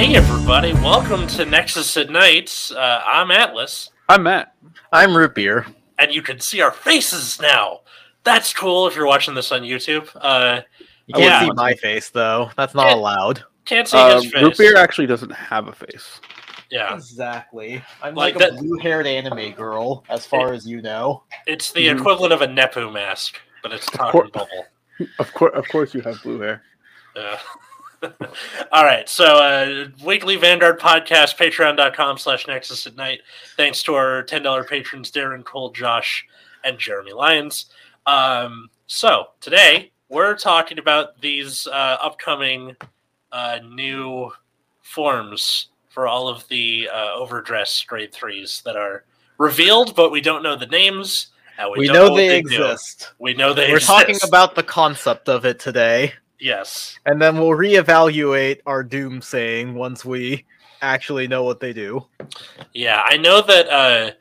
Hey everybody, welcome to Nexus at Night. Uh, I'm Atlas, I'm Matt. I'm root beer. and you can see our faces now. That's cool if you're watching this on YouTube. Uh, You can't Yeah. see my face though. That's not Yeah. allowed. can't see Uh, his face. root beer actually doesn't have a face. Yeah, Exactly. I'm Like like, that- a blue-haired anime girl, as far as you know. it's the Mhm. equivalent of a Nepu mask, but it's talking course. bubble. Of course, of course, you have blue hair. Yeah. All right. So, uh, weekly Vanguard podcast, patreon.com slash Nexus at Night. Thanks to our $10 patrons, Darren Cole, Josh, and Jeremy Lyons. Um, so, today we're talking about these uh, upcoming uh, new forms for all of the uh, overdressed grade threes that are revealed, but we don't know the names. We, We know they do. exist. We know they exist We're exist. talking about the concept of it today, Yes. and then we'll reevaluate our doom saying once we actually know what they do. Yeah, I know that. Uh,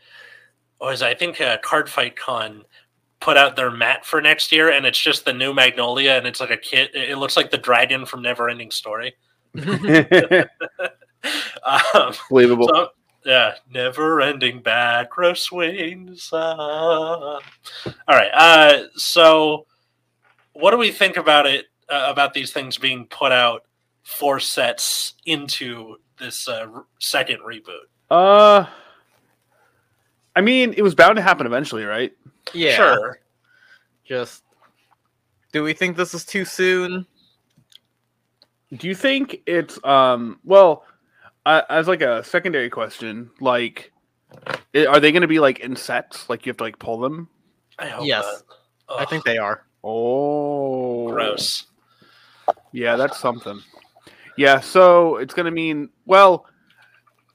what was? I think uh, Cardfight Con put out their mat for next year, and it's just the new Magnolia, and it's like a kit. It looks like the dragon from Neverending Story. Um, Believable. so, yeah, never-ending back row swings. uh. All right. Uh, so, what do we think about it? Uh, about these things being put out four sets into this uh, r- second reboot? uh, I mean, it was bound to happen eventually, right? Yeah. Sure. Just. Do we think this is too soon? Do you think it's um? Well, uh, as like a secondary question, like, i- are they going to be like in sets? Like you have to like pull them? I hope Yes. I think they are. Oh, gross. Yeah, that's something. Yeah, so it's going to mean well,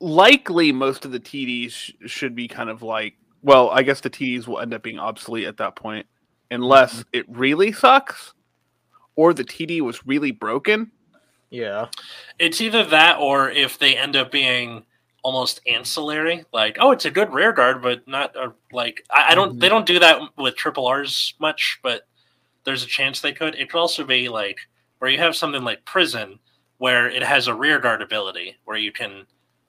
likely most of the TDs sh- should be kind of like well, I guess the TDs will end up being obsolete at that point unless it really sucks or the TD was really broken. Yeah. It's either that or if they end up being almost ancillary, like oh, it's a good rear guard, but not a, like I, I don't. Mhm. They don't do that with triple R's much, but there's a chance they could. It could also be like where you have something like prison, where it has a rear guard ability where you can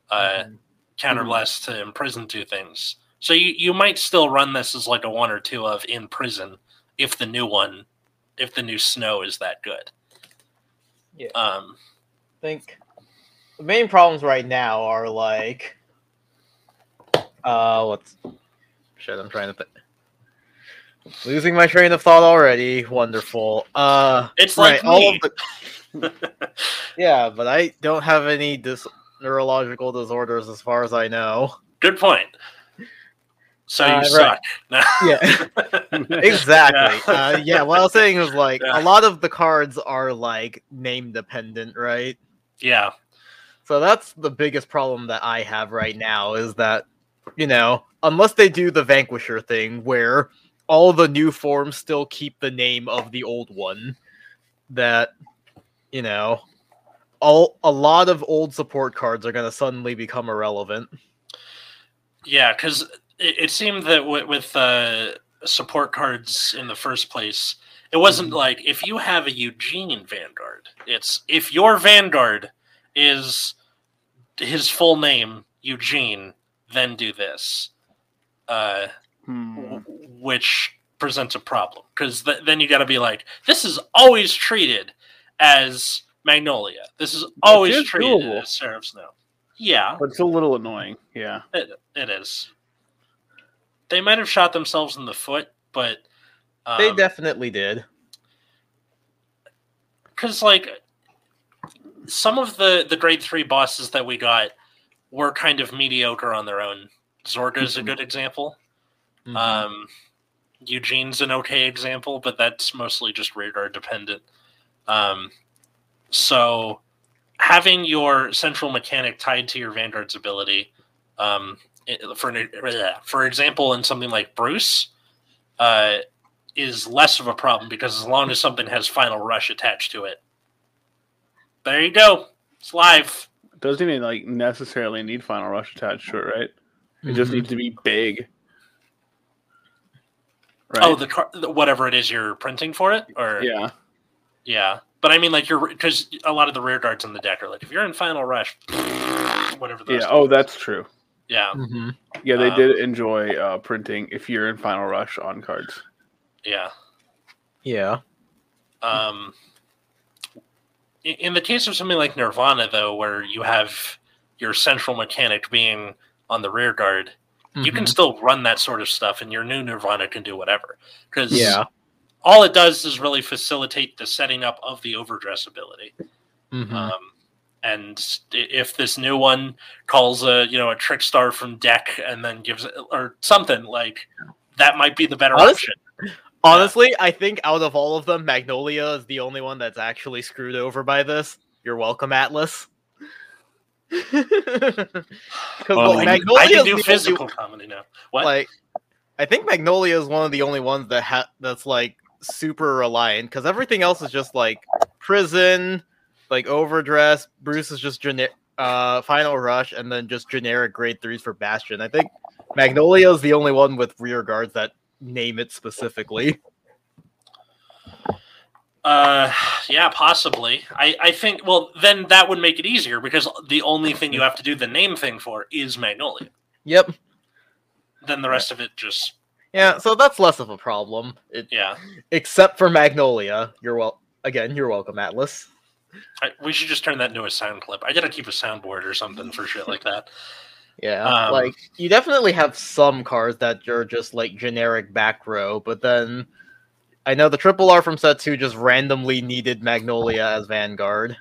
uh, Mhm. counterblast to imprison two things. So you you might still run this as like a one or two of in prison if the new one, if the new snow is that good. Yeah. Um, think the main problems right now are like uh what's shit i'm trying to think losing my train of thought already wonderful uh It's like all me. of the yeah but i don't have any dis- neurological disorders as far as i know Good point. So you Uh, suck. right. yeah exactly Yeah. uh yeah what i was saying was like Yeah. a lot of the cards are like name dependent right yeah. So that's the biggest problem that I have right now is that, you know, unless they do the Vanquisher thing where all the new forms still keep the name of the old one, that, you know, all a lot of old support cards are going to suddenly become irrelevant. Yeah, because it, it seemed that w- with uh, support cards in the first place, it wasn't Mhm. like if you have a Eugene Vanguard, it's if your Vanguard is his full name, Eugene, then do this. Uh, Hmm. w- which presents a problem because th- then you got to be like, this is always treated as Magnolia. This is always is treated doable. as Seraph Snow. Yeah, But it's a little annoying. Yeah. it, it is. They might have shot themselves in the foot, but they um, definitely did. because like some of the the grade three bosses that we got were kind of mediocre on their own. Zorga's a Mhm. good example. Mhm. Um, Eugene's an okay example, but that's mostly just radar dependent. Um, so having your central mechanic tied to your Vanguard's ability, um, for for example, in something like Bruce, uh, is less of a problem because as long as something has final rush attached to it, there you go. It's live. Doesn't even like necessarily need final rush attached to it, right? It just Mhm. needs to be big. Right? Oh, the car, whatever it is you're printing for it, or yeah. Yeah, But I mean, like you're because a lot of the rear guards in the deck are like if you're in final rush, whatever. The Yeah. Oh, of that's true. yeah, Mm-hmm. Yeah, they Um, did enjoy uh, printing if you're in Final Rush on cards. yeah. Yeah. Um, in the case of something like Nirvana, though, where you have your central mechanic being on the rear guard, you can Mhm. still run that sort of stuff, and your new Nirvana can do whatever. Because Yeah. all it does is really facilitate the setting up of the overdress ability. Mhm. Um, and if this new one calls a you know a trick star from deck and then gives it or something like that might be the better Honest- option. Honestly, I think out of all of them, Magnolia is the only one that's actually screwed over by this. You're welcome, Atlas. Oh, I, can- Magnolia I can do physical only, comedy now. What? like. I think Magnolia is one of the only ones that ha- that's like super reliant because everything else is just like prison, like overdress. Bruce is just generic, uh, final rush, and then just generic grade threes for Bastion. I think Magnolia is the only one with rear guards that name it specifically. Uh, yeah, possibly. I, I think. Well, then that would make it easier because the only thing you have to do the name thing for is Magnolia. Yep. Then the rest of it just Yeah, so that's less of a problem. It, yeah. except for Magnolia. You're well again, you're welcome, Atlas. I, we should just turn that into a sound clip. I gotta keep a soundboard or something for shit like that. Yeah. Um, like you definitely have some cards that are just like generic back row, but then I know the triple R from set two just randomly needed Magnolia as Vanguard.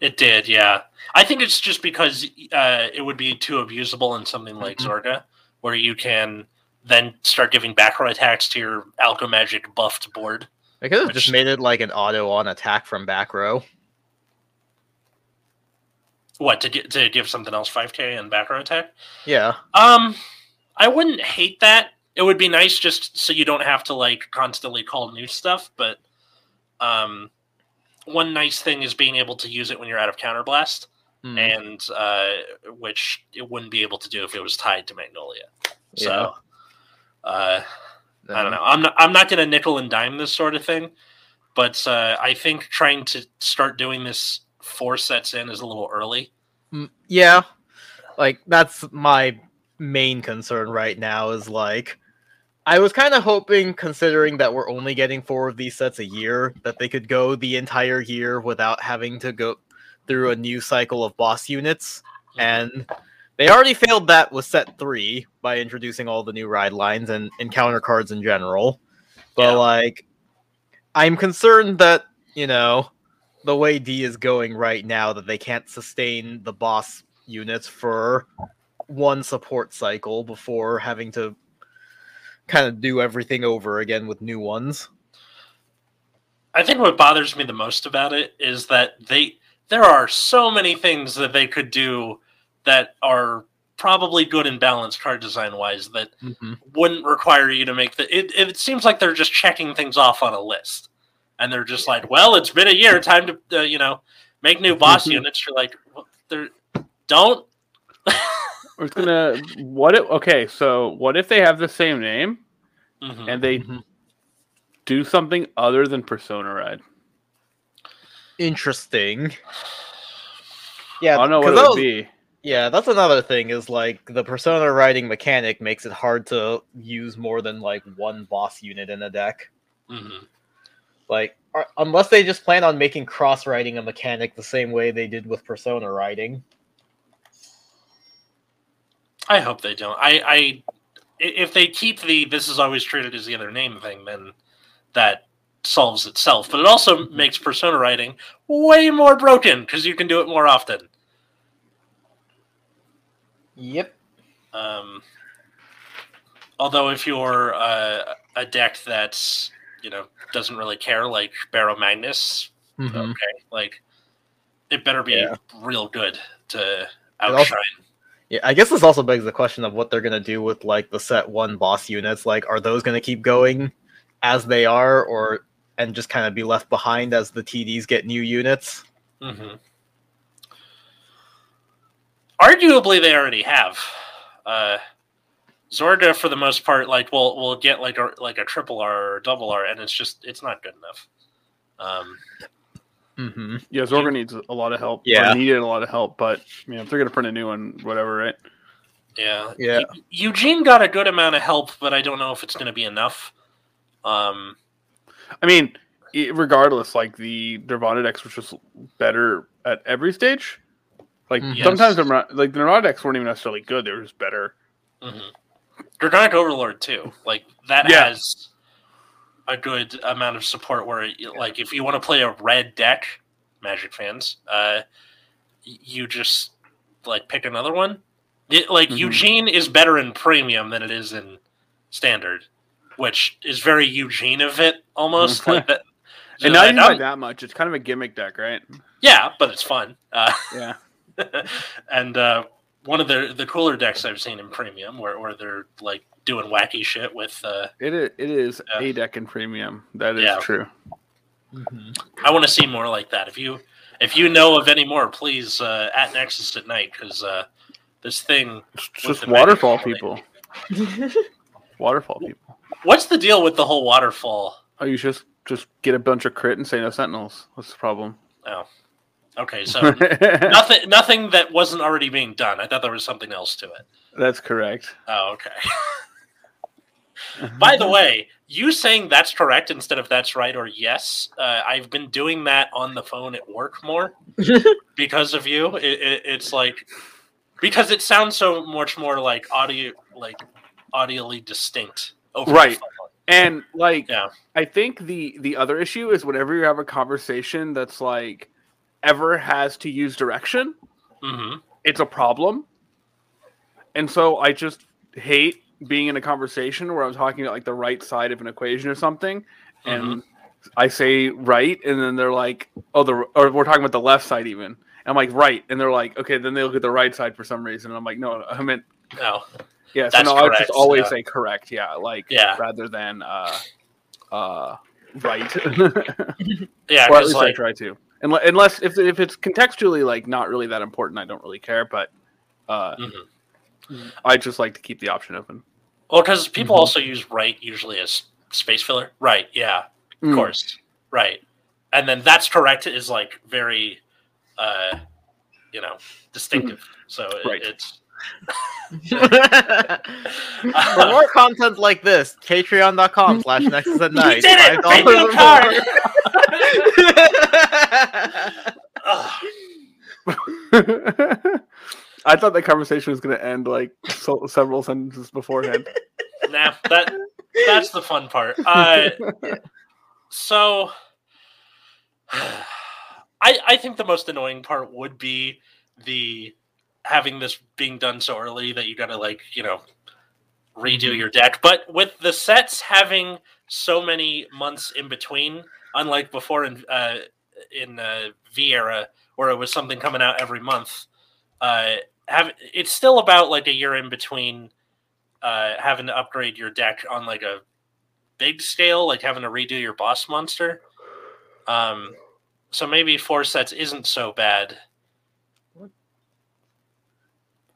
It did, yeah. I think it's just because uh, it would be too abusable in something like Mhm. Zorga, where you can then start giving back row attacks to your Alchemagic buffed board. I could have Which- just made it like an auto on attack from back row. What to get to give something else five K and back row attack? Yeah. Um, I wouldn't hate that. It would be nice just so you don't have to like constantly call new stuff. But um, one nice thing is being able to use it when you're out of counterblast, Hmm. and uh, which it wouldn't be able to do if it was tied to Magnolia. So. Yeah. Uh, I don't know. I'm not. I'm not going to nickel and dime this sort of thing, but uh, I think trying to start doing this four sets in is a little early. Mm, Yeah. Like that's my main concern right now is like I was kind of hoping considering that we're only getting four of these sets a year that they could go the entire year without having to go through a new cycle of boss units mm-hmm. and they already failed that with set 3 by introducing all the new ride lines and encounter cards in general. But Yeah. like I'm concerned that, you know, the way D is going right now that they can't sustain the boss units for one support cycle before having to kind of do everything over again with new ones. I think what bothers me the most about it is that they there are so many things that they could do that are probably good and balanced card design wise that wouldn't require you to make the it, it seems like they're just checking things off on a list. And they're just like well it's been a year time to uh, you know make new boss units. You're like well, they're don't It's gonna what if okay, so what if they have the same name Mhm. and they Mhm. do something other than Persona Ride? Interesting. Yeah, I don't know 'cause what it would was- be. Yeah, that's another thing is like the persona riding mechanic makes it hard to use more than like one boss unit in a deck. Mhm. Like ar- unless they just plan on making cross riding a mechanic the same way they did with persona riding. I hope they don't. I, I, i- if they keep the "this is always treated as the other name" thing, then that solves itself. But it also makes persona riding way more broken because you can do it more often. Yep. Um, although if you're uh, a deck that's you know doesn't really care, like Barrow Magnus, okay, like it better be Yeah. real good to outshine. Yeah, I guess this also begs the question of what they're gonna do with like the set one boss units. Like, are those gonna keep going as they are, or and just kind of be left behind as the TDs get new units? hmm Arguably, they already have. Uh, Zorga, for the most part, like will will get like a like a triple R or double R, and it's just it's not good enough. Um, Mm-hmm. Yeah, Zorga needs a lot of help. Yeah. needed a lot of help, but you know, if they're gonna print a new one, whatever, right? Yeah. Yeah. Eu- Eugene got a good amount of help, but I don't know if it's going to be enough. Um, I mean, i regardless, like the Nirvana decks was just better at every stage. Like Mm. sometimes Yes. the Nirvana- like the Nirvana decks weren't even necessarily good; they were just better. mhm. Dragonic Overlord too. Like that Yeah. has a good amount of support. Where it- like if you want to play a red deck, Magic fans, uh, you just like pick another one. It, like Mhm. Eugene is better in premium than it is in standard, which is very Eugene of it almost like that. and not like, even by that much. It's kind of a gimmick deck, right? Yeah, but it's fun. Uh, Yeah. and uh, one of the the cooler decks I've seen in premium, where, where they're like doing wacky shit with. Uh, It is, it is Yeah. a deck and premium. That is Yeah. true. Mm-hmm. I want to see more like that. If you if you know of any more, please uh, at Nexus at night because uh, this thing. It's just the magic waterfall play. people. Waterfall people. What's the deal with the whole waterfall? Oh, you just just get a bunch of crit and say no sentinels. What's the problem? Oh, okay. So nothing nothing that wasn't already being done. I thought there was something else to it. That's correct. Oh, okay. By the way, you saying that's correct instead of that's right or yes, uh, I've been doing that on the phone at work more because of you. It, it, it's like because it sounds so much more like audio, like audioly distinct. Right. And like, Yeah. I think the the other issue is whenever you have a conversation that's like ever has to use direction, Mhm. it's a problem. And so I just hate being in a conversation where I'm talking about like the right side of an equation or something, and I say right, and then they're like, "Oh, the or we're talking about the left side even." And I'm like, "Right," and they're like, "Okay." Then they look at the right side for some reason, and I'm like, "No, I meant No. yeah." So That's no, I would just always yeah. say correct, yeah, like Yeah. rather than uh, uh, right. Yeah, or at least like I try to. Unless, unless if if it's contextually like not really that important, I don't really care. But uh, I just like to keep the option open. well, because people Mhm. also use right usually as space filler. Right. Yeah. Of Mm. course. Right. And then that's correct is like very, uh, you know, distinctive. So it, Right. it's For more content like this, patreon.com slash nexus at night. did it! $5 Bring or me a card! I thought the conversation was going to end like so, several sentences beforehand. nah, that that's the fun part. Uh, so, I I think the most annoying part would be the having this being done so early that you got to like you know redo your deck. But with the sets having so many months in between, unlike before in uh, in uh, V era where it was something coming out every month, uh, have it's still about like a year in between uh, having to upgrade your deck on like a big scale, like having to redo your boss monster. Um, so maybe four sets isn't so bad.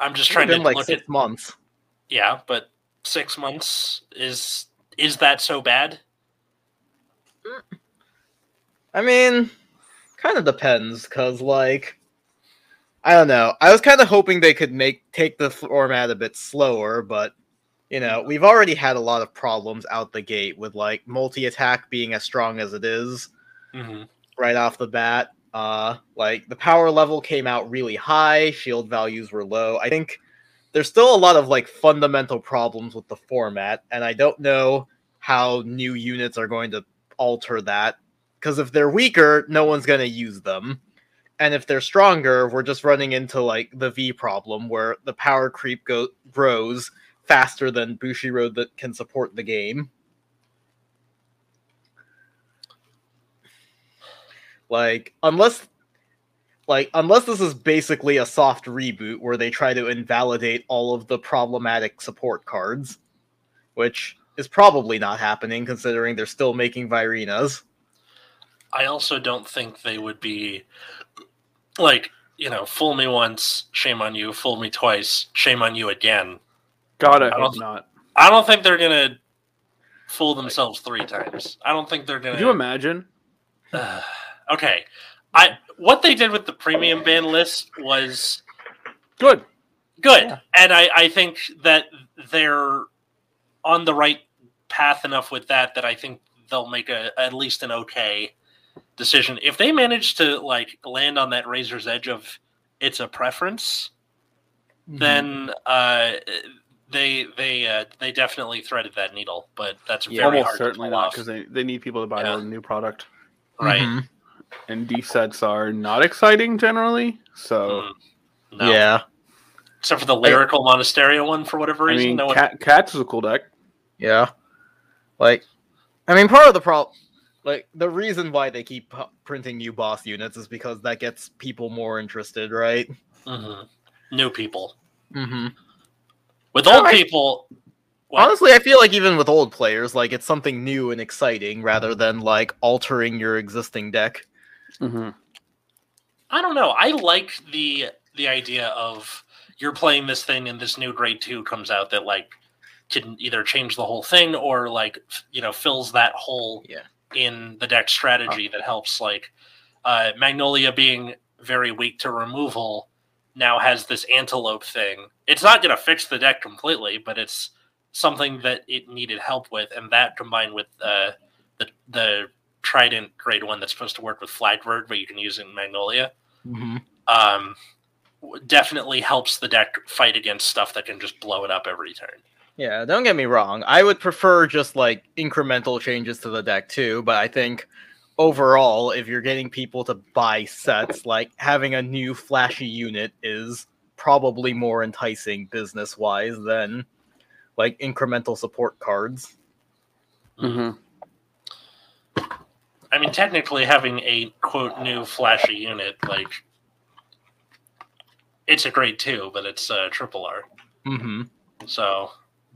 I'm just trying to like look six at months. yeah, but six months is is that so bad? I mean, kind of depends, cause like, I don't know. I was kind of hoping they could make take the format a bit slower, but you know, we've already had a lot of problems out the gate with like multi attack being as strong as it is Mm-hmm. right off the bat. Uh, like the power level came out really high, shield values were low. I think there's still a lot of like fundamental problems with the format, and I don't know how new units are going to alter that. Because if they're weaker, no one's going to use them. And if they're stronger, we're just running into like the V problem where the power creep go- grows faster than Bushiroad that can support the game. Like, unless like unless this is basically a soft reboot where they try to invalidate all of the problematic support cards, which is probably not happening considering they're still making Vairinas. I also don't think they would be like you know, fool me once, shame on you. Fool me twice, shame on you again. God, I I hope don't- not. I don't think they're gonna fool themselves three times. I don't think they're gonna. Could you imagine? okay, I what they did with the premium ban list was Good. good, Yeah. and I I think that they're on the right path enough with that that I think they'll make a at least an okay decision if they manage to like land on that razor's edge of it's a preference Mm-hmm. then uh they they uh, they definitely threaded that needle but that's Yeah. very Almost hard certainly to not because they, they need people to buy Yeah. the new product. right Mhm. And D sets are not exciting generally. So Mm. No. Yeah. except for the lyrical monasterio one for whatever I reason mean, no one- Cat, Cats is a cool deck. Yeah. Like, I mean, part of the problem, like, the reason why they keep printing new boss units is because that gets people more interested, right? Mhm. new people Mm-hmm. with old I- people what? Honestly, I feel like even with old players, like, it's something new and exciting rather than, like, altering your existing deck. Mm-hmm. I don't know. I like the the idea of you're playing this thing and this new grade two comes out that like can either change the whole thing or like you know fills that hole Yeah. In the deck strategy that helps like uh, Magnolia being very weak to removal now has this antelope thing. It's not going to fix the deck completely, but it's something that it needed help with, and that combined with uh, the the Trident grade one that's supposed to work with Flagbird, but you can use it in Magnolia Mm-hmm. um, definitely helps the deck fight against stuff that can just blow it up every turn. Yeah, don't get me wrong. I would prefer just, like, incremental changes to the deck, too, but I think overall, if you're getting people to buy sets, like, having a new flashy unit is probably more enticing business wise than like incremental support cards. Mm-hmm. I mean, technically, having a quote new flashy unit like it's a grade two, but it's a triple R. Mm-hmm. So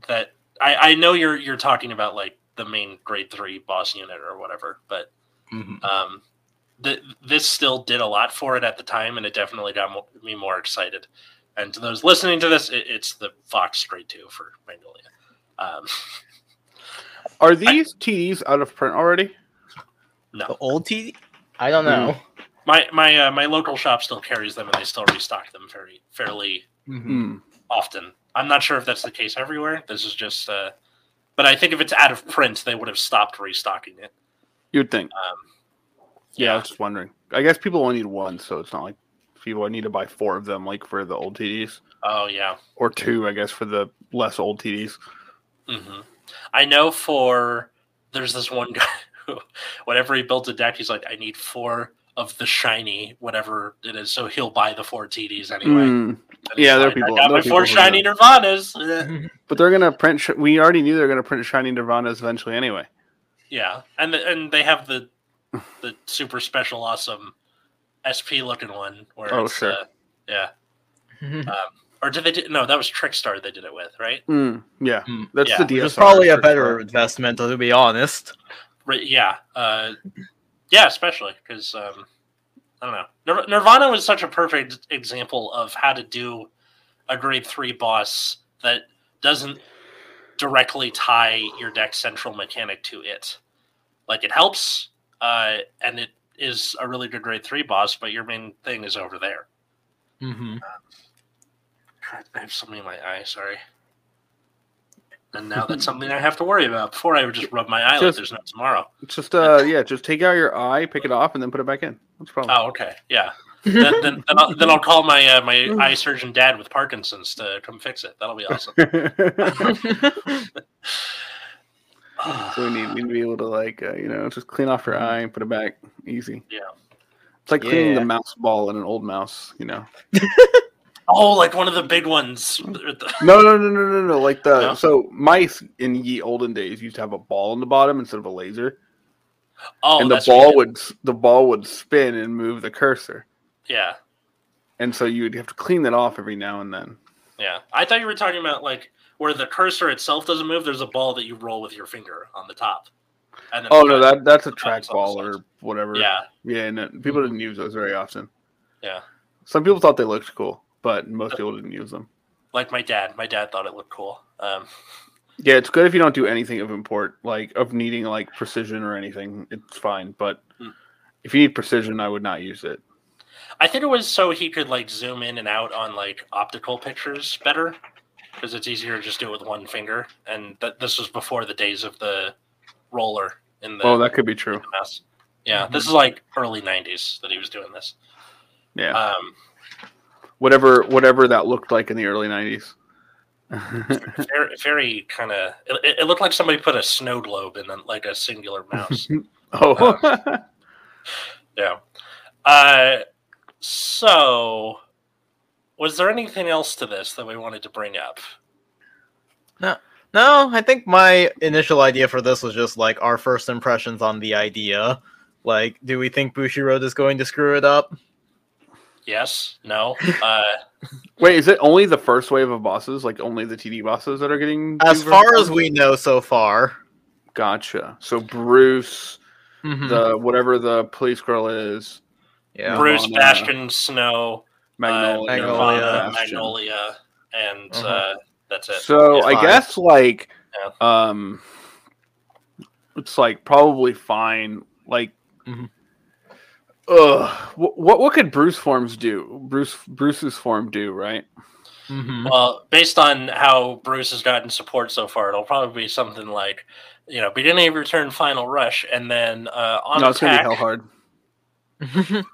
that I, I know you're you're talking about like the main grade three boss unit or whatever, but Mm-hmm. um, th- this still did a lot for it at the time, and it definitely got mo- me more excited. And to those listening to this, it, it's the Fox grade two for Magnolia. Um, Are these TDs out of print already? no, The old TD? I don't know. my my uh, my local shop still carries them, and they still restock them very fairly Mm-hmm. Mm. often. I'm not sure if that's the case everywhere. This is just, uh, but I think if it's out of print, they would have stopped restocking it. You'd think. Um, Yeah, I was just wondering. I guess people only need one, so it's not like people I need to buy four of them, like for the old TDs, Oh yeah. or two, I guess, for the less old TDs. hmm I know for there's this one guy who, whenever he builds a deck, he's like, I need four of the shiny, whatever it is. So he'll buy the four TDs anyway. Mm. Yeah, there are people- I got there my are four people who shiny Nirvanas. But they're gonna print. Sh- we already knew they're gonna print shiny Nirvanas eventually, anyway. Yeah, and the, and they have the the super special awesome SP looking one. Where Oh, sure. uh, yeah. Um, or did they? Do, no, that was Trickstar. They did it with right. Mm. Yeah, Mm. that's Yeah. the Which DSR. is probably a better sure. investment, to be honest. Right. Yeah. Uh, yeah, especially because um, I don't know. Nir- Nirvana was such a perfect example of how to do a grade three boss that doesn't directly tie your deck central mechanic to it. Like it helps, uh, and it is a really good grade three boss, but your main thing is over there. Mm-hmm. God, I have something in my eye. Sorry. And now that's something I have to worry about. Before I would just rub my eye like there's no tomorrow. Just uh, yeah, just take out your eye, pick it off, and then put it back in. That's the problem? Oh, okay, yeah. then, then, then, I'll, then I'll call my uh, my eye surgeon dad with Parkinson's to come fix it. That'll be awesome. so we need we need to be able to like uh, you know just clean off your eye and put it back easy. Yeah. It's like cleaning Yeah. the mouse ball in an old mouse, you know. oh, like one of the big ones. No, no, no, no, no, no. Like the No? so mice in ye olden days used to have a ball in the bottom instead of a laser, Oh, and the ball would the ball would spin and move the cursor. Yeah, and so you'd have to clean that off every now and then. yeah. I thought you were talking about like where the cursor itself doesn't move. There's a ball that you roll with your finger on the top. Oh no, that that's a buttons on the trackball or whatever. Yeah, yeah. No, uh, people mm-hmm. didn't use those very often. yeah. Some people thought they looked cool, but most people didn't use them. Like my dad. My dad thought it looked cool. Um, Yeah, it's good if you don't do anything of import, like of needing like precision or anything. It's fine, but Hmm. If you need precision, I would not use it. I think it was so he could like zoom in and out on like optical pictures better because it's easier to just do it with one finger. And th- this was before the days of the roller in the Oh, that could be true. Yeah, this is like early '90s that he was doing this. Yeah, Um, whatever whatever that looked like in the early '90s. very, very kind of. It, it looked like somebody put a snow globe in a, like a singular mouse. oh, yeah. Uh, so, was there anything else to this that we wanted to bring up? No, no, I think my initial idea for this was just like our first impressions on the idea. Like, do we think Bushiroad is going to screw it up? Yes. No. Uh, wait, is it only the first wave of bosses? Like only the TD bosses that are getting? As far versions? as we know so far. Gotcha. So Bruce, Mhm. the whatever the police girl is, yeah. Bruce, Nirvana, Bastion, Snow, Magnolia, uh, Magnolia, Nirvana, Bastion. Magnolia, and Uh-huh. uh, that's it. So Yeah. I Five. guess like, Yeah. um, it's like probably fine. Like, Mhm. Ugh, what what what could Bruce forms do? Bruce Bruce's form do right? Mhm. Well, based on how Bruce has gotten support so far, it'll probably be something like, you know, beginning of your turn, final rush, and then uh, on no, it's gonna be attack. hell hard.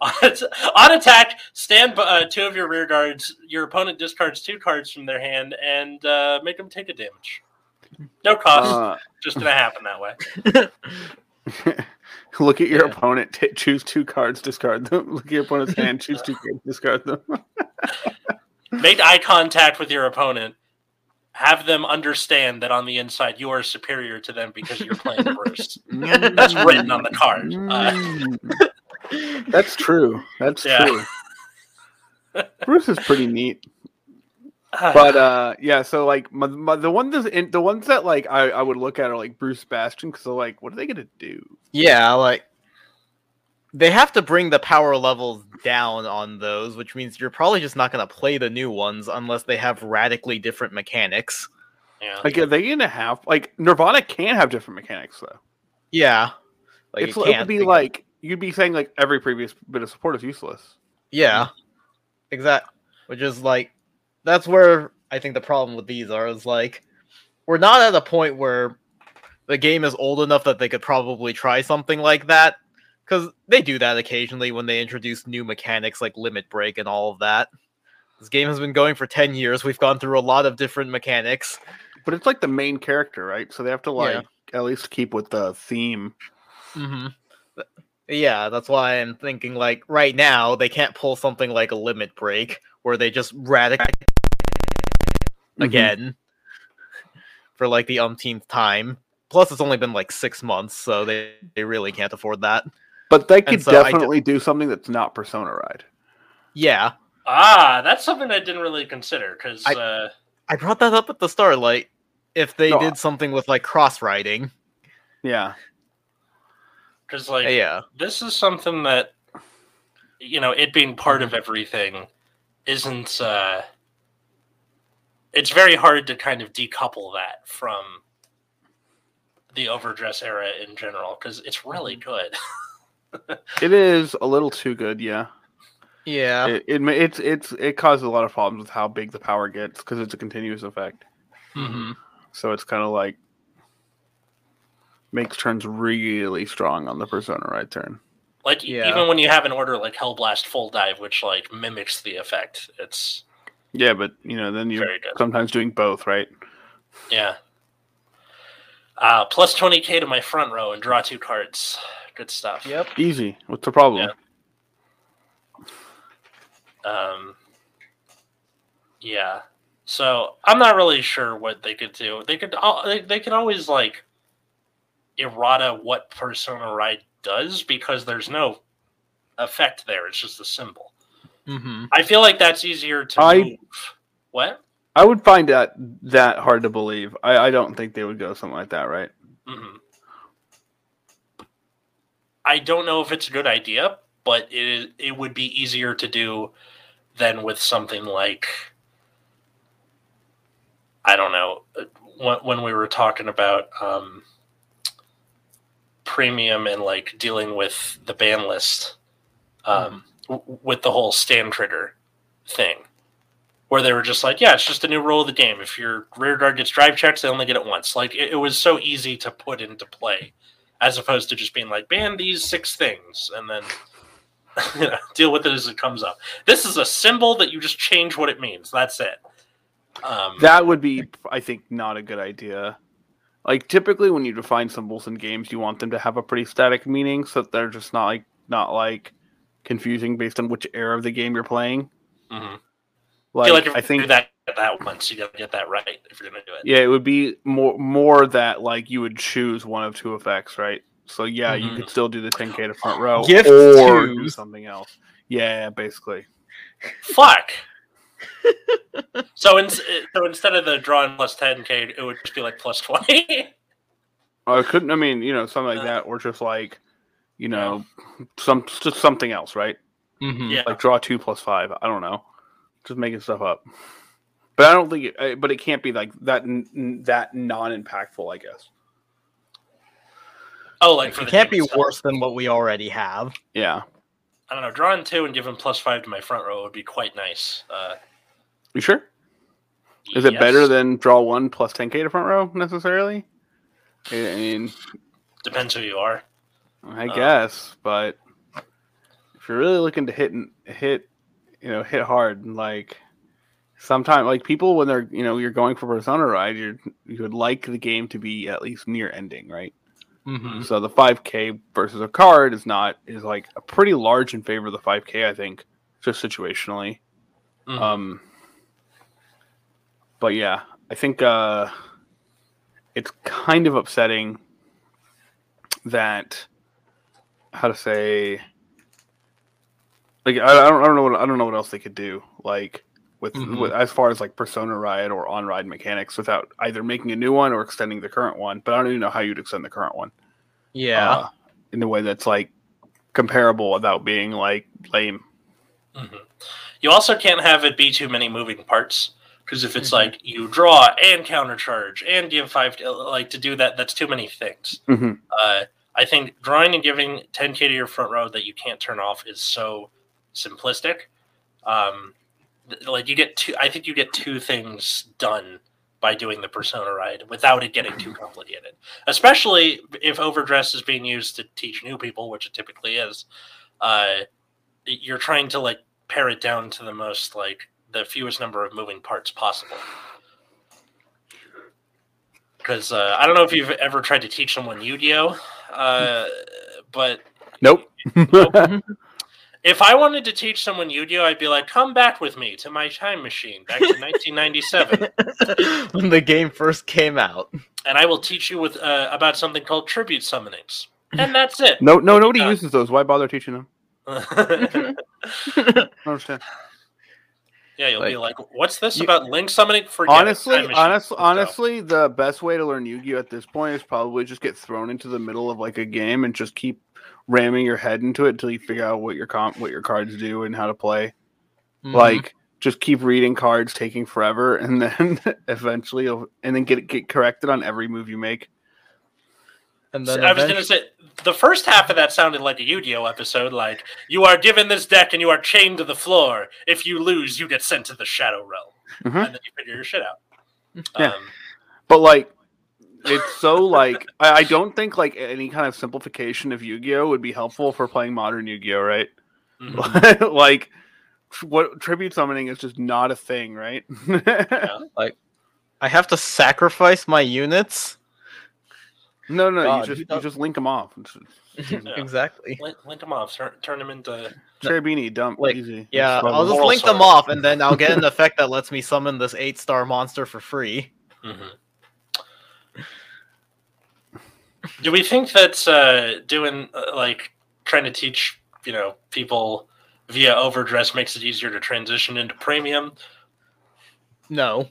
on, on attack, stand by uh, two of your rear guards. Your opponent discards two cards from their hand and uh, make them take a damage. No cost, Uh, just gonna happen that way. look at your Yeah. opponent. T- choose two cards, discard them. Look at your opponent's hand. Choose two cards, discard them. Make eye contact with your opponent. Have them understand that on the inside you are superior to them because you're playing Bruce. That's written on the card. Uh, Mm. That's true. That's Yeah. true. Bruce is pretty neat, but uh, yeah. So like my, my, the ones in, the ones that like I, I would look at are like Bruce Bastion because they're like, what are they gonna do? yeah, like they have to bring the power levels down on those, which means you're probably just not going to play the new ones unless they have radically different mechanics. yeah. Like, are they gonna have like Nirvana can have different mechanics though? Yeah, like it's, you it would be because- like you'd be saying like every previous bit of support is useless. Yeah, exact. Which is like, that's where I think the problem with these are is like, we're not at a point where the game is old enough that they could probably try something like that. Because they do that occasionally when they introduce new mechanics like limit break and all of that. This game has been going for 10 years. We've gone through a lot of different mechanics. But it's like the main character, right? So they have to like at least keep with the theme. Mm-hmm. Yeah, that's why I'm thinking like right now they can't pull something like a limit break where they just radically Mhm. again for like the umpteenth time. Plus, it's only been like six months, so they, they really can't afford that. But they could so I d- definitely do something that's not Persona Ride. Yeah, Ah, that's something I didn't really consider because I- uh, I brought that up at the start. Like, if they No, did something with like cross riding, Yeah. Because like yeah, this is something that you know it being part of everything isn't uh it's very hard to kind of decouple that from the overdress era in general because it's really good. It is a little too good, yeah. yeah, It, it it's it's it causes a lot of problems with how big the power gets because it's a continuous effect. hmm So it's kind of like makes turns really strong on the Persona Ride turn. like Yeah. even when you have an order like hellblast full dive which like mimics the effect it's Yeah, but you know then you're sometimes doing both, right? yeah uh plus 20k to my front row and draw two cards good stuff yep. Easy. What's the problem? Um, yeah. So I'm not really sure what they could do. They could al- they, they could always like errata what Persona Ride does because there's no effect there. It's just a symbol. hmm I feel like that's easier to I- move. What? I would find that that hard to believe. I, I don't think they would go something like that, right? hmm I don't know if it's a good idea, but it it would be easier to do than with something like I don't know uh, when when we were talking about um, premium and like dealing with the ban list, um, w- with the whole stand trigger thing, where they were just like, yeah, it's just a new rule of the game. If your rear guard gets drive checks, they only get it once. Like it, it was so easy to put into play, as opposed to just being like, ban these six things and then. you know, deal with it as it comes up. This is a symbol that you just change what it means. That's it. Um, That would be, I think, not a good idea. Like typically, when you define symbols in games, you want them to have a pretty static meaning, so that they're just not like not like confusing based on which era of the game you're playing. mhm. Like, I feel like if I you think do that that once, you gotta get that right if you're gonna do it. yeah, it would be more more that like you would choose one of two effects, right? So yeah, you Mhm. could still do the 10k to front row Gift or do twos. something else. Yeah, basically. Fuck. so, in, so instead of the drawing plus 10k, it would just be like plus 20. I it couldn't. I mean, you know, something Uh, like that, or just like, you know, some just something else, right? Mhm. yeah. Like draw two plus five. I don't know, just making stuff up. But I don't think. It, uh, but it can't be like that. n- n- That non-impactful, I guess. Oh, like for It the can't be itself. worse than what we already have. Yeah. I don't know. Drawing two and giving plus five to my front row would be quite nice. Uh, You sure? Is it yes. better than draw one plus 10k to front row necessarily? I I mean, Depends who you are. I Uh, guess, but if you're really looking to hit and hit, you know, hit hard, like sometimes, like people when they're, you know, you're going for persona ride, you you would like the game to be at least near ending, right? Mm-hmm. So the 5k versus a card is not is like a pretty large in favor of the 5k, I think, just situationally. Mhm. Um, but yeah, I think uh, it's kind of upsetting that how to say like I, I don't I don't know what I don't know what else they could do like with, Mhm. with as far as like persona ride or on ride mechanics without either making a new one or extending the current one. But I don't even know how you'd extend the current one. Yeah. uh, in a way that's like comparable without being like lame. Mhm. You also can't have it be too many moving parts because if it's Mhm. like you draw and countercharge and give five, like to do that, that's too many things. Mhm. Uh, I think drawing and giving 10k to your front row that you can't turn off is so simplistic. Um, th- like you get two, I think you get two things done by doing the persona ride without it getting too complicated. Especially if overdress is being used to teach new people, which it typically is. Uh, you're trying to like pare it down to the most like the fewest number of moving parts possible. Because uh, I don't know if you've ever tried to teach someone Yu-Gi-Oh, uh, but Nope. if I wanted to teach someone Yu-Gi-Oh, I'd be like, "Come back with me to my time machine back to 1997, when the game first came out. and I will teach you with uh, about something called tribute summonings." And that's it. no, no, nobody done. uses those. Why bother teaching them? I understand. Yeah, you'll be like, "What's this You- about link summoning?" Forget it. honestly, Time honestly, honestly, the best way to learn Yu-Gi-Oh at this point is probably just get thrown into the middle of like a game and just keep ramming your head into it until you figure out what your comp, what your cards do, and how to play. Mhm. Like, just keep reading cards, taking forever, and then eventually, you'll, and then get get corrected on every move you make. and So then I was going to say the first half of that sounded like a Yu-Gi-Oh episode. Like you are given this deck and you are chained to the floor. If you lose, you get sent to the Shadow Realm, Mhm. and then you figure your shit out. Yeah. Um, But like, it's so like I, I don't think like any kind of simplification of Yu-Gi-Oh would be helpful for playing modern Yu-Gi-Oh, right? mhm. like, what tribute summoning is just not a thing, right? Like I have to sacrifice my units. No, no, God, you just you you just link them off. It's- it's Yeah. exactly. Link, link them off. Turn, turn them into. Cherubini, dump, Like, easy. Yeah, It's I'll just Moral link them off, and then I'll get an effect that lets me summon this eight star monster for free. mhm. Do we think that uh, doing uh, like trying to teach you know people via overdress makes it easier to transition into premium? No.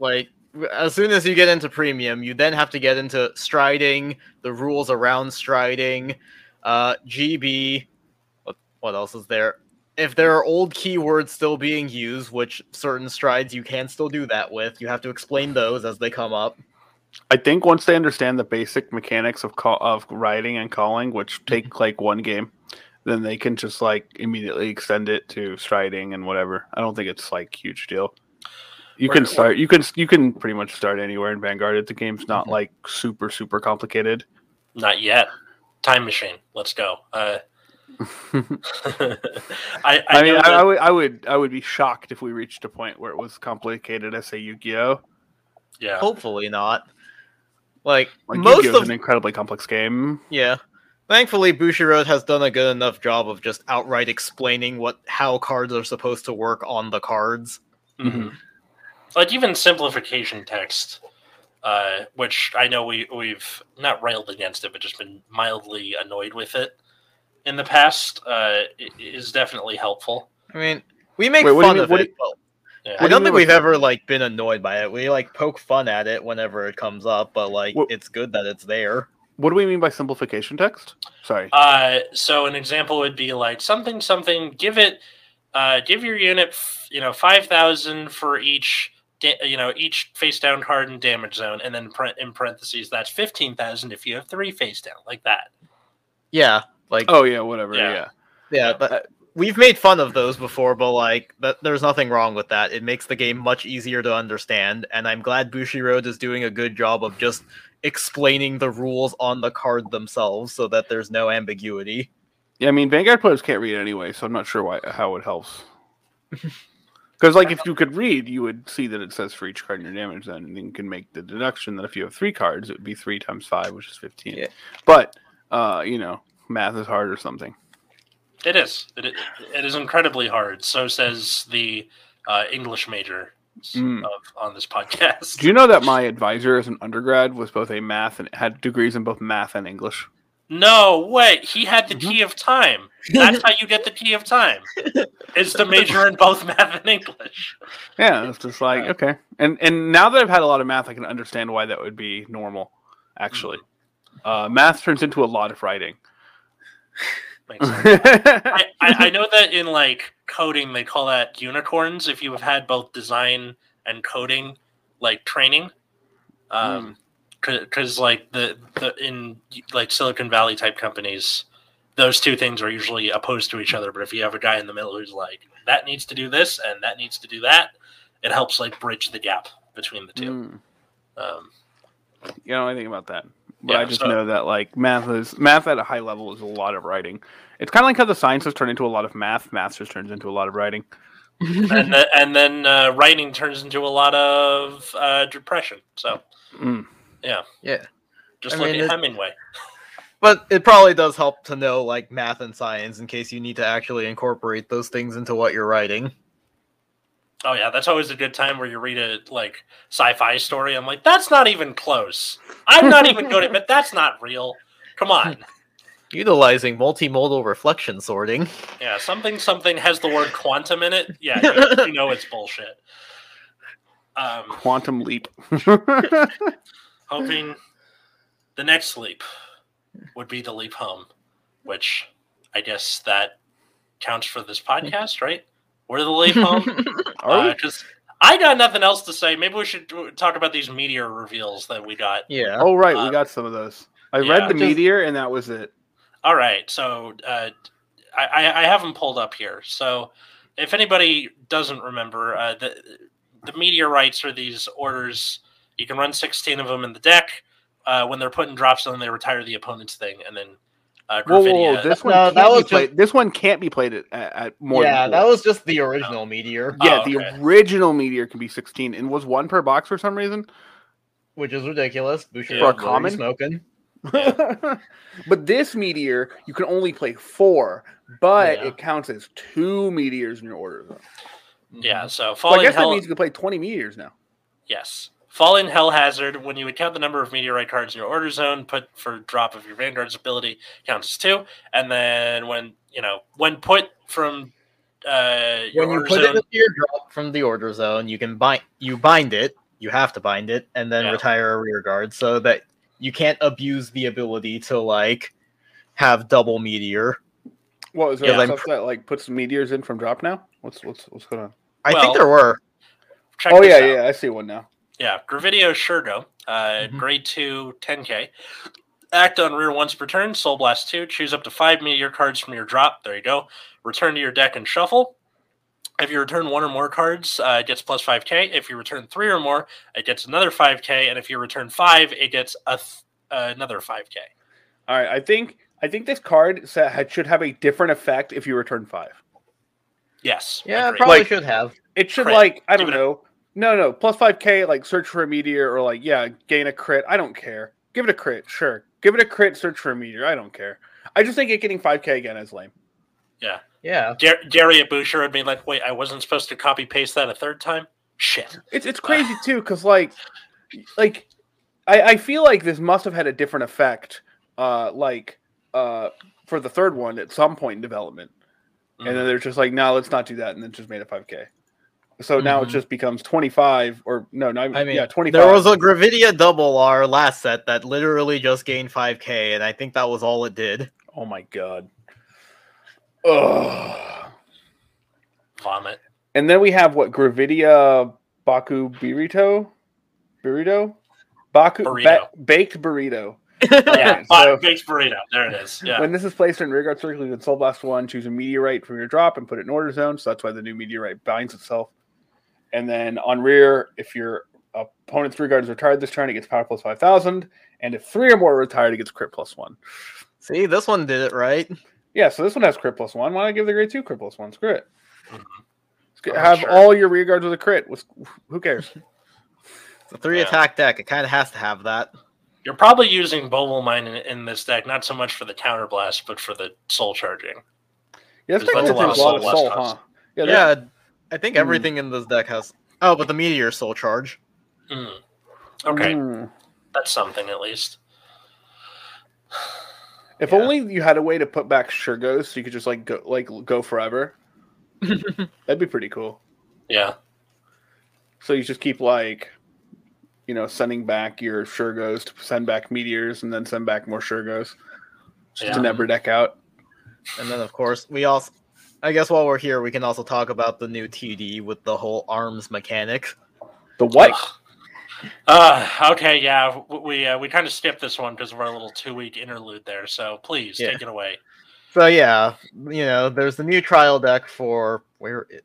Like, as soon as you get into premium, you then have to get into striding, the rules around striding, uh, GB. What, what else is there? If there are old keywords still being used, which certain strides you can still do that with, you have to explain those as they come up. I think once they understand the basic mechanics of call of writing and calling, which take like one game, then they can just like immediately extend it to striding and whatever. I don't think it's like huge deal. You can start. You can you can pretty much start anywhere in Vanguard. The game's not Mhm. like super super complicated. Not yet. Time machine. Let's go. Uh, I, I, I, mean, know I, I would I would I would be shocked if we reached a point where it was complicated as say Yu-Gi-Oh. yeah. Hopefully not. Like, Like most Yu-Gi-Oh is of an incredibly complex game. yeah. Thankfully, Bushiroad has done a good enough job of just outright explaining what how cards are supposed to work on the cards. Mhm. Like even simplification text, uh, which I know we we've not railed against it, but just been mildly annoyed with it in the past, uh, is definitely helpful. I mean, we make Wait, what do you fun mean- of it, do but Yeah. I do you don't think we've that? ever like been annoyed by it. We like poke fun at it whenever it comes up, but like What- it's good that it's there. What do we mean by simplification text? Sorry. Uh, so an example would be like something something. Give it, uh, give your unit, f- you know, five thousand for each, da- you know, each face down card in damage zone, and then par- in parentheses that's fifteen thousand if you have three face down, like that. Yeah, like Oh yeah, whatever. Yeah. Yeah. yeah, but uh, we've made fun of those before, but like that, there's nothing wrong with that. It makes the game much easier to understand, and I'm glad Bushiroad is doing a good job of just explaining the rules on the card themselves so that there's no ambiguity. Yeah, I mean Vanguard players can't read anyway, so I'm not sure why how it helps. Because like if you could read, you would see that it says for each card in your damage zone, and then you can make the deduction that if you have three cards, it would be three times five, which is fifteen. Yeah. But uh, you know, math is hard or something. It is. It, it is incredibly hard. So says the uh, English major Mm. of, on this podcast. Do you know that my advisor as an undergrad was both a math and had degrees in both math and English? No way. He had the Mm-hmm. key of time. That's how you get the key of time. It's to major in both math and English. Yeah, it's just like okay. And and now that I've had a lot of math, I can understand why that would be normal. Actually, uh, math turns into a lot of writing. I, I, I know that in like coding they call that unicorns if you have had both design and coding like training um because like the, the in like silicon valley type companies those two things are usually opposed to each other but if you have a guy in the middle who's like that needs to do this and that needs to do that it helps like bridge the gap between the two. Mm. um, you know anything about that. But Yeah, i just so- know that like math is math at a high level is a lot of writing. It's kind of like how the sciences turn into a lot of math math just turns into a lot of writing. And, th- and then uh, writing turns into a lot of uh, depression so. Mm. Yeah. Yeah. Just I look mean, at it- hemingway But it probably does help to know like math and science in case you need to actually incorporate those things into what you're writing. Oh yeah, that's always a good time where you read a like sci-fi story. I'm like, that's not even close. I'm not even good at, but that's not real. Come on. Utilizing multimodal reflection sorting. Yeah, something something has the word quantum in it. Yeah, you, you know it's bullshit. Um, quantum leap hoping the next leap would be the leap home, which I guess that counts for this podcast, right? We're the leap home. Are we? Because I got nothing else to say. Maybe we should talk about these meteor reveals that we got. yeah. oh right uh, we got some of those i yeah. read the Just- meteor and that was it All right, so uh, I, I I have them pulled up here. So if anybody doesn't remember, uh, the the meteorites are these orders. You can run sixteen of them in the deck. Uh, when they're put in drop zone, they retire the opponent's thing, and then uh, whoa, whoa, whoa, this one No, can't that be was played this one can't be played at, at, at more yeah, than that was just the original meteor, yeah Oh, the original meteor can be 16 and was one per box for some reason which is ridiculous. Bushiroad For a common? smoking. but this meteor, you can only play four, but Yeah. it counts as two meteors in your order. Though. yeah. So So I guess hell. that means you can play 20 meteors now. Yes. Fallen Hell Hazard, when you would count the number of meteorite cards in your order zone, put for drop of your Vanguard's ability, counts as two. And then when you know, when put from uh When you order put it zone, into your drop from the order zone, you can bind you bind it. You have to bind it and then Yeah. retire a rear guard so that you can't abuse the ability to like have double meteor. Well, is there Yeah, I'm that like puts meteors in from drop now? What's what's what's going on? I Well, think there were. oh yeah, out. yeah, I see one now. Yeah, Gravidio Shergo Uh, Mhm. Grade 2, 10k. Act on rear once per turn. Soul Blast 2. Choose up to five meteor cards from your drop. There you go. Return to your deck and shuffle. If you return one or more cards, uh, it gets plus 5k. If you return three or more, it gets another 5k. And if you return five, it gets a th- uh, another 5k. All right, I think I think this card should have a different effect if you return five. Yes. Yeah, agreed. probably Like- should have. It should Crit. like I don't it a- know. No, no, plus five k like search for a meteor or like yeah gain a crit. I don't care. Give it a crit, sure. Give it a crit. Search for a meteor. I don't care. I just think it getting five k again is lame. Yeah. Yeah. Gar- Gary Boucher would be like, wait, I wasn't supposed to copy paste that a third time? Shit. It's it's crazy too because like like I I feel like this must have had a different effect uh like uh for the third one at some point in development. and then they're just like, no, let's not do that, and then just made it 5K. So now it Mhm. just becomes 25, or no, no, I mean, yeah, 25. There was a Gravidia double R last set that literally just gained 5k, and I think that was all it did. oh my god. Ugh. Vomit. And then we have what Gravidia Baku Burrito, burrito, Baku Burrito. ba- baked burrito. Yeah, Okay, but so- baked burrito. There it is. Yeah. When this is placed in rearguard circle, you can soul blast one, choose a meteorite from your drop, and put it in order zone. So that's why the new meteorite binds itself. And then on rear, if your opponent's rearguard is retired this turn, it gets power plus five thousand. And if three or more are retired, it gets crit plus one. See, this one did it right. Yeah, so this one has crit plus one. Why not give the grade two crit plus one? Screw it. Mhm. Oh, Have sure. all your rear guards with a crit. Who cares? It's a three Yeah. attack deck. It kind of has to have that. You're probably using Bobble Mine in, in this deck, not so much for the counter blast, but for the soul charging. Yeah, this There's a lot of lot soul soul, huh? Yeah, Yeah, there- I think Hmm. everything in this deck has. Oh, but the meteor soul charge. Mm. Okay, Mm. that's something at least. If Yeah. only you had a way to put back Shurgos so you could just like go like go forever. That'd be pretty cool. Yeah. So you just keep like, you know, sending back your Shurgos to send back meteors and then send back more Shurgos. Just to never deck out. And then, of course, we also. I guess while we're here, we can also talk about the new TD with the whole arms mechanic. The what? Uh, okay, yeah, we uh, we kind of skipped this one because of our little two week interlude there. So please Yeah. take it away. So yeah, you know, there's the new trial deck for where it.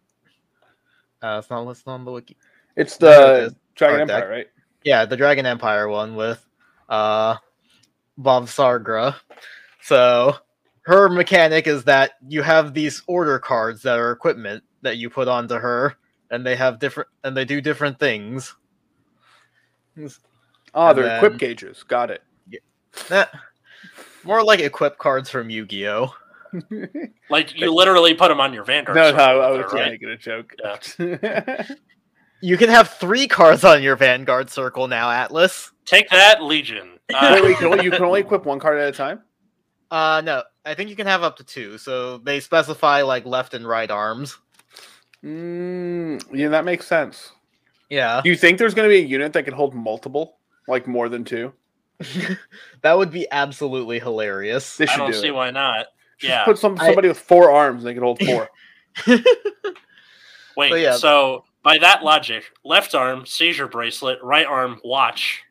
Uh, it's not listed on the wiki. It's There it the is. Dragon Empire, deck. right? Yeah, the Dragon Empire one with uh Bavsargra. So her mechanic is that you have these order cards that are equipment that you put onto her, and they have different and they do different things. Oh, And they're then- equip gauges. Got it. Nah, more like equip cards from Yu-Gi-Oh. Like you literally put them on your Vanguard. no, no, circle I was her, just right? making a joke. Yeah. You can have three cards on your Vanguard circle now, Atlas. Take that, Legion. Uh, wait, wait, you can, only, you can only equip one card at a time? Uh no, I think you can have up to two. So they specify like left and right arms. Mm, yeah, that makes sense. Yeah. Do you think there's going to be a unit that can hold multiple? Like more than two? that would be absolutely hilarious. They should I don't do see it. why not. Just Yeah. put some I- somebody with four arms and they can hold four. Wait, So, yeah. so by that logic, left arm seizure bracelet, right arm watch.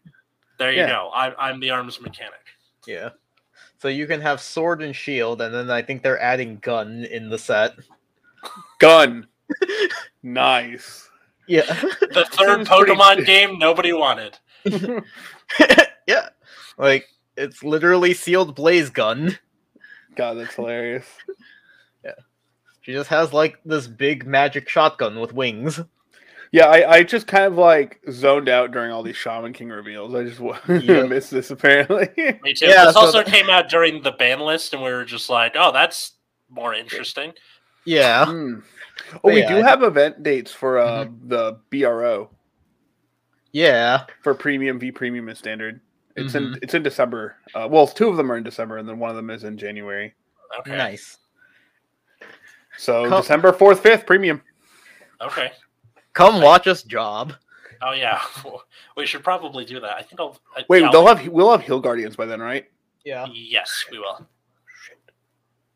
There you Yeah. go. I, I'm the arms mechanic. Yeah. So you can have sword and shield, and then I think they're adding gun in the set. Gun. nice. Yeah. The third Seems pretty- Pokemon game nobody wanted. yeah. Like it's literally sealed blaze gun. God, that's hilarious. Yeah. She just has like this big magic shotgun with wings. Yeah, I, I just kind of like zoned out during all these Shaman King reveals. I just Yeah. missed this apparently. Me too. Yeah, this so also the- came out during the ban list, and we were just like, "Oh, that's more interesting." Yeah. Hmm. Oh, But we yeah, do I- have event dates for uh, the BRO Yeah. for premium v premium and standard. It's in Mhm. it's in December. Uh, well, two of them are in December, and then one of them is in January. Okay. Nice. So Co- December fourth, fifth, premium. Okay. Come watch us job. Oh yeah, we should probably do that. I think I'll. I, Wait, yeah, they'll have we'll have Hill Guardians by then, right? Yeah. Yes, we will.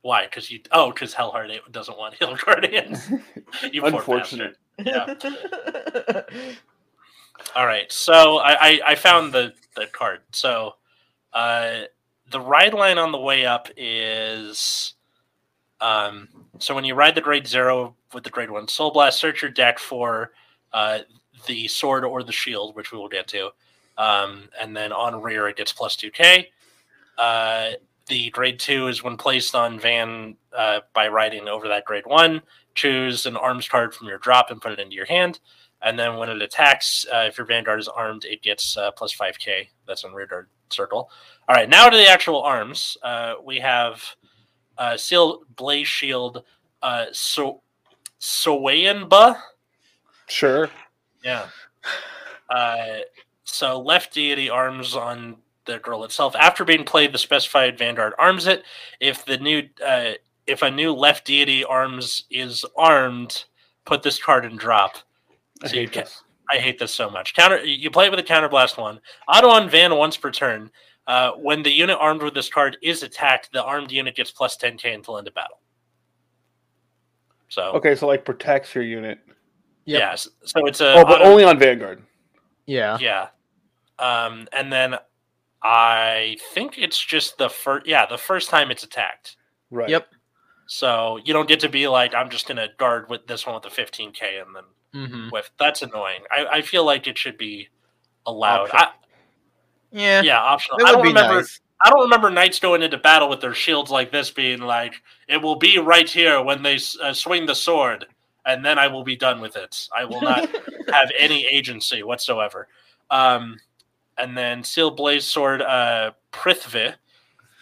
Why? Because you? Oh, because Hellheart eight doesn't want Hill Guardians. you poor Unfortunate. Yeah. All right, so I, I, I found the, the card. So uh, the ride line on the way up is um, so when you ride the grade zero with the grade one soul blast, search your deck for uh, the sword or the shield, which we will get to, um, and then on rear it gets plus two K. Uh, the grade two is when placed on van uh, by riding over that grade one. Choose an arms card from your drop and put it into your hand. And then when it attacks, uh, if your Vanguard is armed, it gets uh, plus 5k. That's on rear guard circle. All right, now to the actual arms. Uh, we have uh, Seal Blaze Shield, uh, so Sowayanba. Sure. Yeah. Uh, so left deity arms on the girl itself. After being played, the specified Vanguard arms it. If the new uh, if a new left deity arms is armed, put this card in drop. I So you hate ca- this. I hate this so much. Counter, you play it with a counterblast one. Auto on Van once per turn. Uh, when the unit armed with this card is attacked, the armed unit gets plus 10k until end of battle. So Okay, so like protects your unit. Yep. yeah, s- so it's a Oh, but auto- only on Vanguard. Yeah. yeah. Um, and then I think it's just the first. Yeah, the first time it's attacked. Right. Yep. So you don't get to be like, I'm just gonna guard with this one with the 15k and then Mm-hmm. with. That's annoying. I, I feel like it should be allowed. I, Yeah. yeah, optional. It I don't be remember. nice. I don't remember knights going into battle with their shields like this, being like, "It will be right here when they uh, swing the sword, and then I will be done with it. I will not have any agency whatsoever." Um, and then Seal Blaze Sword, uh, Prithvi,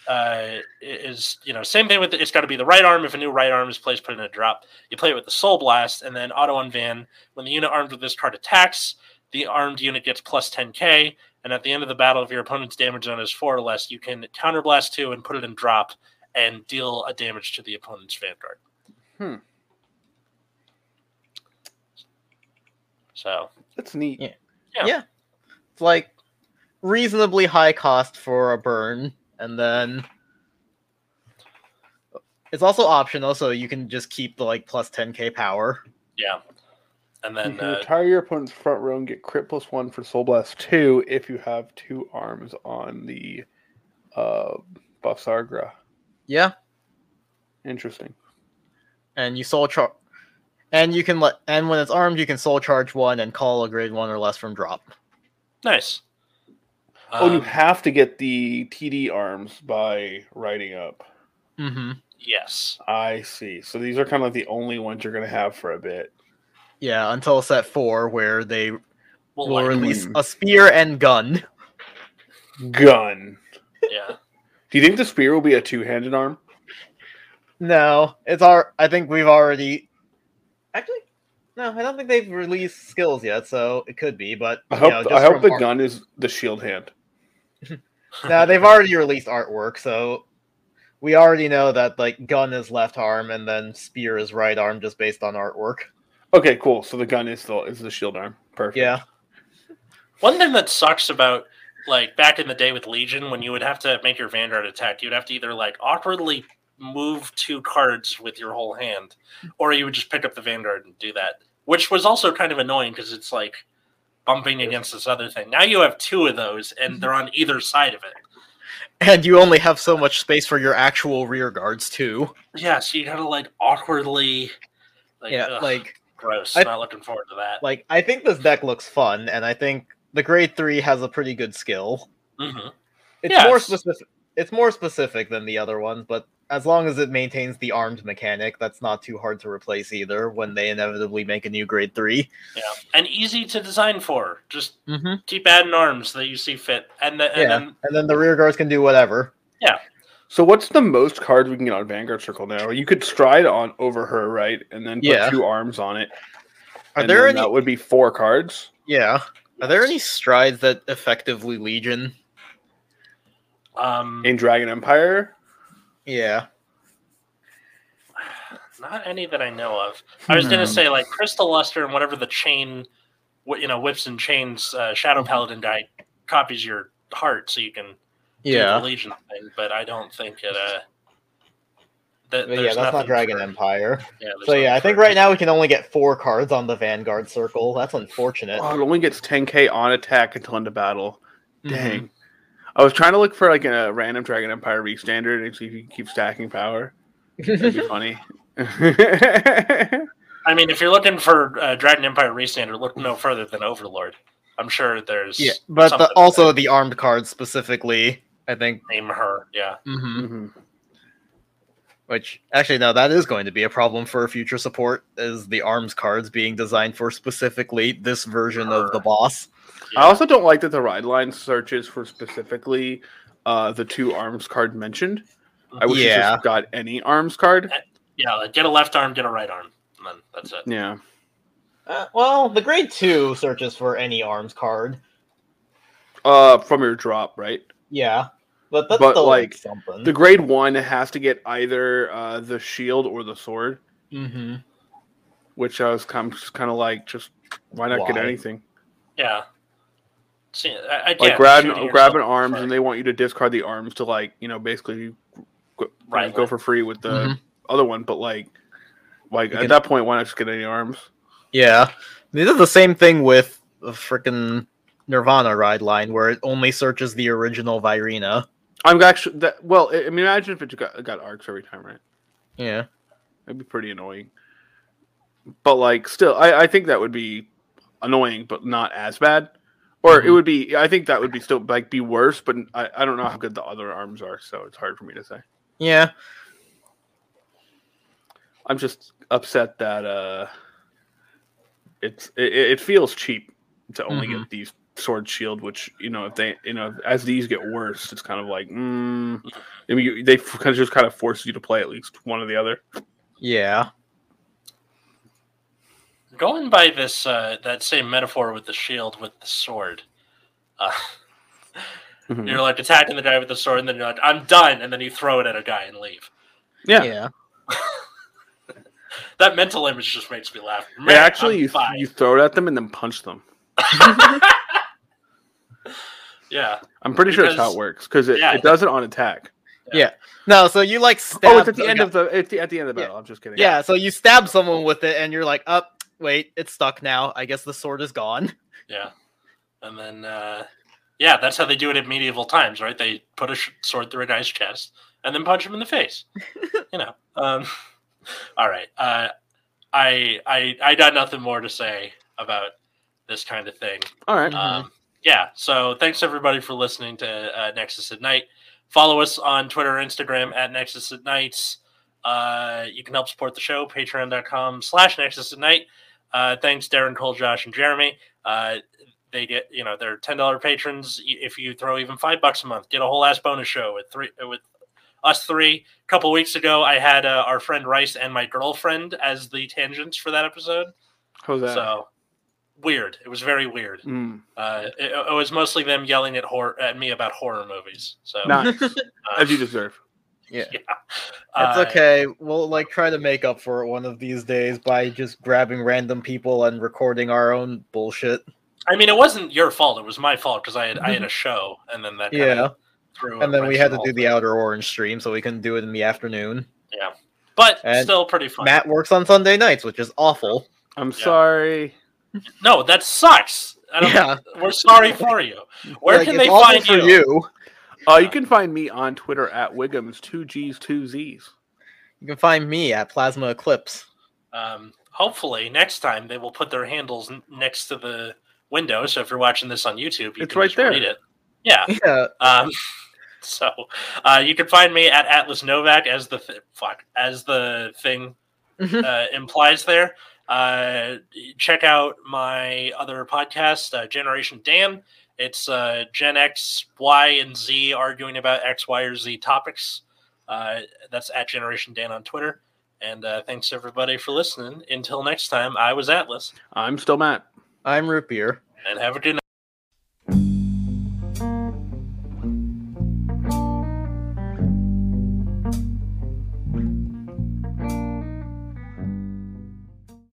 uh, is you know same thing with it's got to be the right arm. If a new right arm is placed, put in a drop. You play it with the Soul Blast, and then Auto unvan. When the unit armed with this card attacks, the armed unit gets plus 10k. And at the end of the battle, if your opponent's damage zone is four or less, you can counterblast two and put it in drop and deal a damage to the opponent's vanguard. Hmm. So That's neat. Yeah. Yeah. Yeah. It's like reasonably high cost for a burn, and then it's also optional, so you can just keep the like plus 10k power. yeah, and You then can uh, retire your opponent's front row and get crit plus one for Soul Blast two if you have two arms on the uh, Bavsargra. Yeah. Interesting. And you soul charge. And you can let, and when it's armed, you can soul charge one and call a grade one or less from drop. nice. oh, and you Um, have to get the TD arms by riding up. Mm-hmm. yes, I see. So these are kind of like the only ones you're going to have for a bit. Yeah, until set four, where they well, will release Hmm. a spear and gun. Gun. yeah, Do you think the spear will be a two-handed arm? No, it's our. I think we've already. Actually, no, I don't think they've released skills yet, so it could be. But I you hope. know, I hope the ar- gun is the shield hand. No, they've already released artwork, so we already know that like gun is left arm and then spear is right arm, just based on artwork. Okay, cool. So the gun is the is the shield arm. Perfect. Yeah, One thing that sucks about like back in the day with Legion, when you would have to make your Vanguard attack, you'd have to either like awkwardly move two cards with your whole hand, or you would just pick up the Vanguard and do that, which was also kind of annoying because it's like bumping against this other thing. Now you have two of those, and they're on either side of it. and you only have so much space for your actual rear guards too. Yeah, so you gotta like awkwardly, like, yeah, ugh, like gross. I- Not looking forward to that. like I think this deck looks fun, and I think the grade three has a pretty good skill. hmm It's Yeah, more specific. It's more specific than the other ones, but as long as it maintains the armed mechanic, that's not too hard to replace either. When they inevitably make a new grade three. Yeah, and easy to design for. Just Mm-hmm. keep adding arms that you see fit, and, the, and Yeah, then and then the rear guards can do whatever. So what's the most cards we can get on Vanguard Circle now? You could stride on over her, right, and then put Yeah. two arms on it. Are there any? That would be four cards. Yeah. Are there any strides that effectively Legion? um, In Dragon Empire, Yeah. not any that I know of. I was gonna Hmm. say like Crystal Luster and whatever the chain, what you know, whips and chains. Uh, Shadow Paladin die copies your heart, so you can do Yeah. the Legion thing. But I don't think it. Uh, Th- But yeah, that's not Dragon for- Empire. Yeah, So yeah, I think right now we can only get four cards on the Vanguard Circle. That's unfortunate. Oh, it only gets 10k on attack until end of battle. Mhm. Dang. I was trying to look for like a random Dragon Empire restandard and see if you can keep stacking power. That'd be funny. I mean, if you're looking for uh, Dragon Empire Restander, look no further than Overlord. I'm sure there's yeah, but the, also that the armed cards specifically, I think. name her. Yeah, hmm Mhm. Which actually, no, that is going to be a problem for future support. Is the arms cards being designed for specifically this version of the Her. boss? I also don't like that the ride line searches for specifically uh, the two arms card mentioned. I wish it Yeah. just got any arms card. yeah. Like get a left arm, get a right arm, and then that's it. Yeah. Uh, well, the grade two searches for any arms card. Uh, from your drop, right? Yeah, but that's But, still like, like something. The grade one has to get either uh, the shield or the sword, hmm which I was kind of, kind of like, just why not get anything? Yeah. See, I, I Like get grab shooting grabbing yourself arms, in and they want you to discard the arms to like you know basically go, Right. go for free with the Mhm. other one. But like, like You at can- that point, why not just get any arms? Yeah, they did the same thing with the freaking Nirvana ride line, where it only searches the original Vairina. I'm actually that. Well, I I mean, imagine if it got, got arcs every time, right? Yeah, That'd be pretty annoying. But like, still, I, I think that would be annoying, but not as bad. Or it Mhm. would be. I think that would be still like be worse, but I, I don't know how good the other arms are, so it's hard for me to say. yeah, I'm just upset that uh, it's it, it feels cheap to only Mhm. get these sword shield, which you know if they you know as these get worse, it's kind of like mm, I mean you, they kind of just kind of force you to play at least one or the other. yeah. Going by this uh, that same metaphor with the shield with the sword, uh, Mhm. you're like attacking the guy with the sword, and then you're like, "I'm done," and then you throw it at a guy and leave. Yeah, yeah. That mental image just makes me laugh. Yeah, Man, actually, you, you throw it at them and then punch them. yeah, I'm pretty sure that's how it works because it, yeah. it does it on attack. Yeah. No, so you like stab. Oh, it's at the a end guy- of the it's the, at the end of the Yeah. battle. I'm just kidding. Yeah, so you stab someone with it, and you're like, "Up, wait, it's stuck now. I guess the sword is gone." yeah, and then uh, yeah, that's how they do it in medieval times, right? They put a sh- sword through a guy's chest and then punch him in the face. you know. Um, all right. Uh, I I I got nothing more to say about this kind of thing. All right. Um, yeah. So thanks everybody for listening to uh, Nexus at Night. Follow us on Twitter, or Instagram at Nexus at Nights. Uh, you can help support the show, patreon.com slash Nexus at Night. Uh, thanks, Darren, Cole, Josh, and Jeremy. Uh, they get, you know, they're ten dollar patrons. If you throw even five bucks a month, get a whole ass bonus show with three with us three. A couple weeks ago, I had uh, our friend Rice and my girlfriend as the tangents for that episode. How's that? So weird. It was very weird. Mm, Uh, it, it was mostly them yelling at horror at me about horror movies. So nice, uh, as you deserve. Yeah. yeah. It's Uh, okay. We'll like try to make up for it one of these days by just grabbing random people and recording our own bullshit. I mean, it wasn't your fault. It was my fault because I had I had a show, and then that kinda Yeah. threw And then we had to whole do the. Outer Orange stream, so we couldn't do it in the afternoon. Yeah, but and still pretty fun. Matt works on Sunday nights, which is awful. I'm sorry. No, that sucks. Yeah. We're sorry for you. Where Like, can they find you? you? Uh, you can find me on Twitter at Wiggums, two G's, two Z's. You can find me at Plasma Eclipse. Um, hopefully, next time they will put their handles n- next to the window. So if you're watching this on YouTube, you It's can right just there. read it. Yeah. Yeah. Um, so uh, you can find me at Atlas Novak as the th- fuck as the thing uh, implies there. Uh, check out my other podcast, uh, Generation Dan. It's uh, Gen X, Y, and Z arguing about X, Y, or Z topics. Uh, that's at Generation Dan on Twitter. And uh, thanks everybody for listening. Until next time, I was Atlas, I'm still Matt. I'm Root Beer. and have a good night.